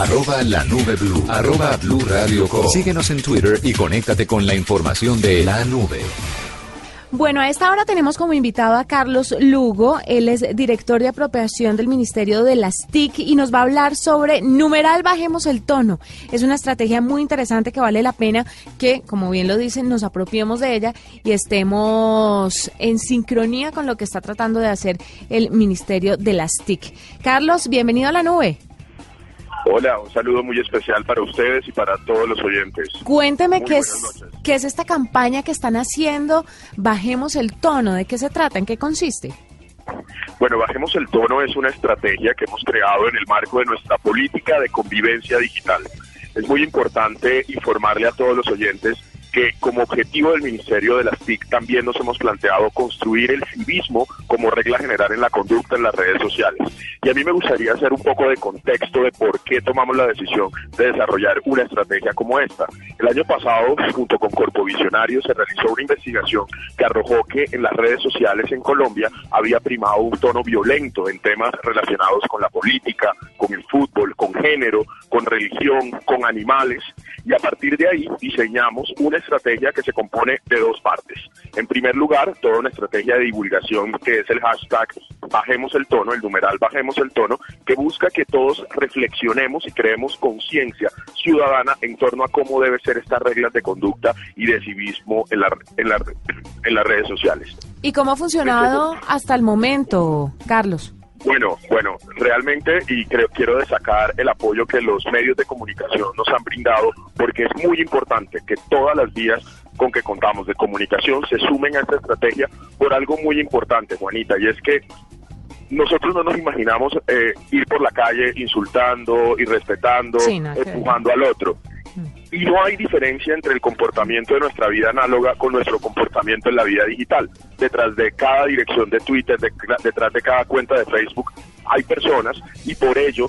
arroba la nube blue, arroba blue radio Síguenos en Twitter y conéctate con la información de la nube. Bueno, a esta hora tenemos como invitado a Carlos Lugo. Él es director de apropiación del Ministerio de las TIC y nos va a hablar sobre numeral bajemos el tono. Es una estrategia muy interesante que vale la pena que, como bien lo dicen, nos apropiemos de ella y estemos en sincronía con lo que está tratando de hacer el Ministerio de las TIC. Carlos, bienvenido a la nube. Hola, un saludo muy especial para ustedes y para todos los oyentes. Cuénteme qué es, qué es esta campaña que están haciendo. Bajemos el tono. ¿De qué se trata? ¿En qué consiste? Bueno, Bajemos el Tono es una estrategia que hemos creado en el marco de nuestra política de convivencia digital. Es muy importante informarle a todos los oyentes que como objetivo del Ministerio de las TIC también nos hemos planteado construir el civismo como regla general en la conducta en las redes sociales. Y a mí me gustaría hacer un poco de contexto de por qué tomamos la decisión de desarrollar una estrategia como esta. El año pasado, junto con Corpo Visionario, se realizó una investigación que arrojó que en las redes sociales en Colombia había primado un tono violento en temas relacionados con la política, género, con religión, con animales. Y a partir de ahí diseñamos una estrategia que se compone de dos partes. En primer lugar, toda una estrategia de divulgación que es el hashtag Bajemos el tono, el numeral Bajemos el tono, que busca que todos reflexionemos y creemos conciencia ciudadana en torno a cómo deben ser estas reglas de conducta y de civismo en, la, en, la, en las redes sociales. ¿Y cómo ha funcionado hasta el momento, Carlos? Bueno, bueno, realmente y creo, quiero destacar el apoyo que los medios de comunicación nos han brindado porque es muy importante que todas las vías con que contamos de comunicación se sumen a esta estrategia por algo muy importante, Juanita, y es que nosotros no nos imaginamos eh, ir por la calle insultando, irrespetando, empujando al otro. Y no hay diferencia entre el comportamiento de nuestra vida análoga con nuestro comportamiento en la vida digital. Detrás de cada dirección de Twitter, detrás de cada cuenta de Facebook, hay personas y por ello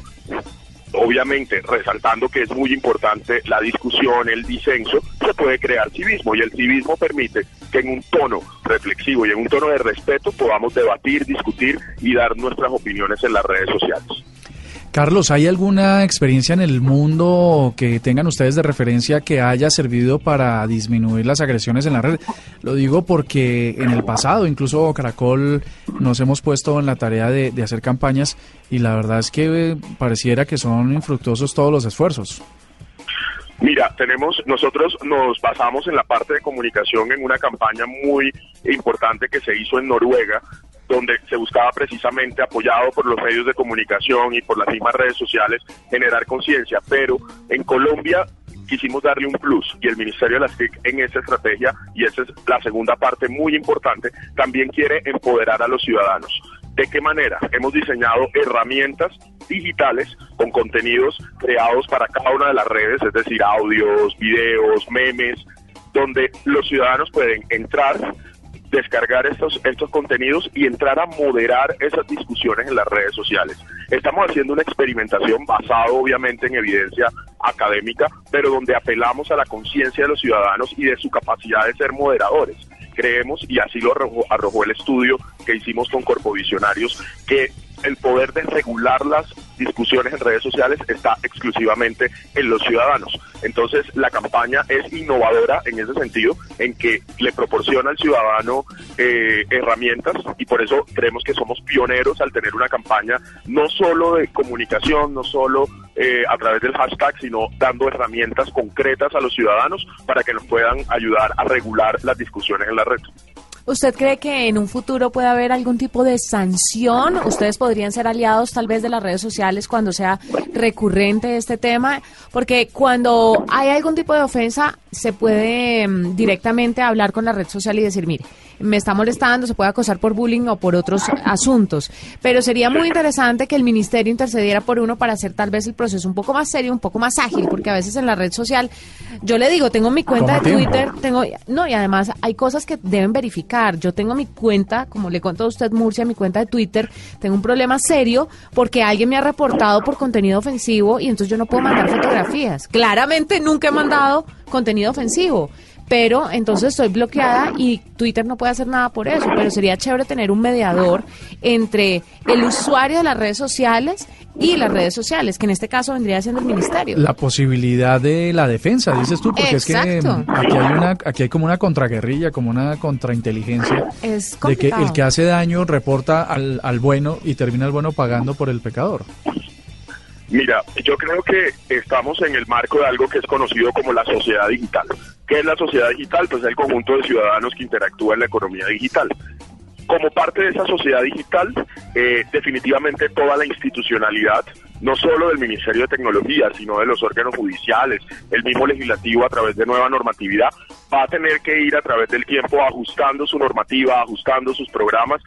obviamente resaltando que es muy importante la discusión, el disenso, se puede crear civismo y el civismo permite que en un tono reflexivo y en un tono de respeto podamos debatir, discutir y dar nuestras opiniones en las redes sociales. Carlos, ¿hay alguna experiencia en el mundo que tengan ustedes de referencia que haya servido para disminuir las agresiones en la red? Lo digo porque en el pasado, incluso Caracol, nos hemos puesto en la tarea de, hacer campañas y la verdad es que eh, pareciera que son infructuosos todos los esfuerzos. Mira, tenemos, nosotros nos basamos en la parte de comunicación en una campaña muy importante que se hizo en Noruega, donde se buscaba precisamente, apoyado por los medios de comunicación y por las mismas redes sociales, generar conciencia. Pero en Colombia quisimos darle un plus y el Ministerio de las TIC en esa estrategia, y esa es la segunda parte muy importante, también quiere empoderar a los ciudadanos. ¿De qué manera? Hemos diseñado herramientas digitales con contenidos creados para cada una de las redes, es decir, audios, videos, memes, donde los ciudadanos pueden entrar, descargar estos, estos contenidos y entrar a moderar esas discusiones en las redes sociales. Estamos haciendo una experimentación basada obviamente en evidencia académica, pero donde apelamos a la conciencia de los ciudadanos y de su capacidad de ser moderadores. Creemos, y así lo arrojó, el estudio que hicimos con Corpovisionarios, que el poder de regular las discusiones en redes sociales está exclusivamente en los ciudadanos. Entonces, la campaña es innovadora en ese sentido, en que le proporciona al ciudadano eh, herramientas y por eso creemos que somos pioneros al tener una campaña no solo de comunicación, no solo eh, a través del hashtag, sino dando herramientas concretas a los ciudadanos para que nos puedan ayudar a regular las discusiones en la red. ¿Usted cree que en un futuro puede haber algún tipo de sanción? ¿Ustedes podrían ser aliados tal vez de las redes sociales cuando sea recurrente este tema? Porque cuando hay algún tipo de ofensa, se puede mm, directamente hablar con la red social y decir, mire, me está molestando, se puede acosar por bullying o por otros asuntos. Pero sería muy interesante que el ministerio intercediera por uno para hacer tal vez el proceso un poco más serio, un poco más ágil, porque a veces en la red social, yo le digo, tengo mi cuenta de Twitter, tengo, no, y además hay cosas que deben verificar. Yo tengo mi cuenta, como le contó a usted, Murcia, mi cuenta de Twitter, tengo un problema serio porque alguien me ha reportado por contenido ofensivo y entonces yo no puedo mandar fotografías. Claramente nunca he mandado contenido ofensivo pero entonces estoy bloqueada y Twitter no puede hacer nada por eso. Pero sería chévere tener un mediador entre el usuario de las redes sociales y las redes sociales, que en este caso vendría siendo el ministerio. La posibilidad de la defensa, dices tú, porque es que mm, aquí hay una, aquí hay como una contraguerrilla, como una contrainteligencia es de que el que hace daño reporta al, al bueno y termina el bueno pagando por el pecador. Mira, yo creo que estamos en el marco de algo que es conocido como la sociedad digital. ¿Qué es la sociedad digital? Pues es el conjunto de ciudadanos que interactúa en la economía digital. Como parte de esa sociedad digital, eh, definitivamente toda la institucionalidad, no solo del Ministerio de Tecnología, sino de los órganos judiciales, el mismo legislativo a través de nueva normatividad, va a tener que ir a través del tiempo ajustando su normativa, ajustando sus programas,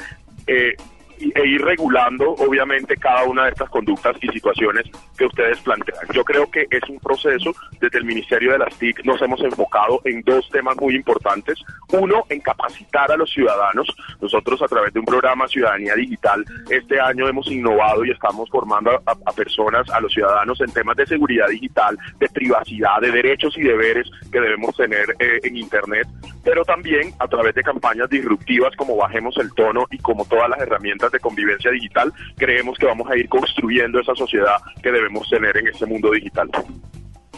eh, e ir regulando, obviamente, cada una de estas conductas y situaciones que ustedes plantean. Yo creo que es un proceso, desde el Ministerio de las TIC nos hemos enfocado en dos temas muy importantes. Uno, en capacitar a los ciudadanos. Nosotros a través de un programa Ciudadanía Digital, este año hemos innovado y estamos formando a, personas, a los ciudadanos en temas de seguridad digital, de privacidad, de derechos y deberes que debemos tener eh, en Internet, pero también a través de campañas disruptivas como Bajemos el Tono y como todas las herramientas de convivencia digital, creemos que vamos a ir construyendo esa sociedad que debemos tener en este mundo digital.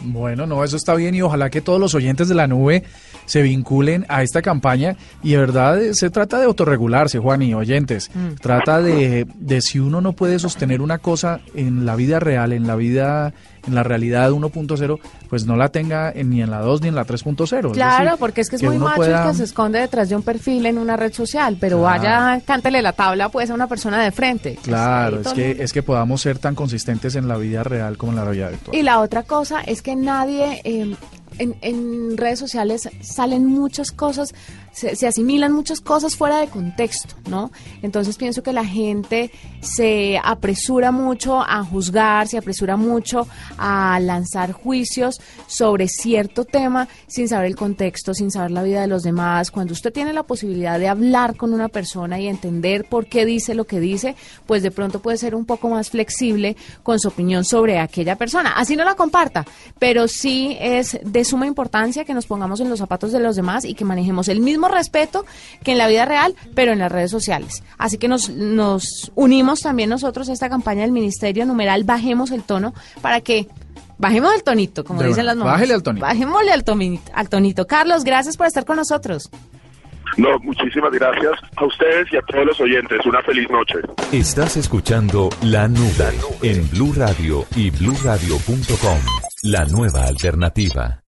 Bueno, no, eso está bien y ojalá que todos los oyentes de la nube se vinculen a esta campaña y de verdad eh, se trata de autorregularse, Juan y oyentes. Mm. Trata de, de si uno no puede sostener una cosa en la vida real, en la vida en la realidad 1.0, pues no la tenga ni en la 2 ni en la 3.0. Claro, porque es que es muy macho el que se esconde detrás de un perfil en una red social, pero vaya, cántele la tabla pues a una persona de frente. Claro, es que, es que podamos ser tan consistentes en la vida real como en la realidad virtual. Y la otra cosa es que nadie... Eh, en, redes sociales salen muchas cosas, se, asimilan muchas cosas fuera de contexto, ¿no? Entonces pienso que la gente se apresura mucho a juzgar, se apresura mucho a lanzar juicios sobre cierto tema sin saber el contexto, sin saber la vida de los demás. Cuando usted tiene la posibilidad de hablar con una persona y entender por qué dice lo que dice, pues de pronto puede ser un poco más flexible con su opinión sobre aquella persona. Así no la comparta, pero sí es de suma importancia que nos pongamos en los zapatos de los demás y que manejemos el mismo respeto que en la vida real, pero en las redes sociales. Así que nos, nos unimos también nosotros a esta campaña del Ministerio Numeral Bajemos el Tono para que Bajemos el tonito, como dicen las mamás. Bájele al tonito. Bajémosle al, al tonito. Carlos, gracias por estar con nosotros. No, muchísimas gracias a ustedes y a todos los oyentes. Una feliz noche. Estás escuchando La Nube en Blue Radio y BlueRadio.com. La nueva alternativa.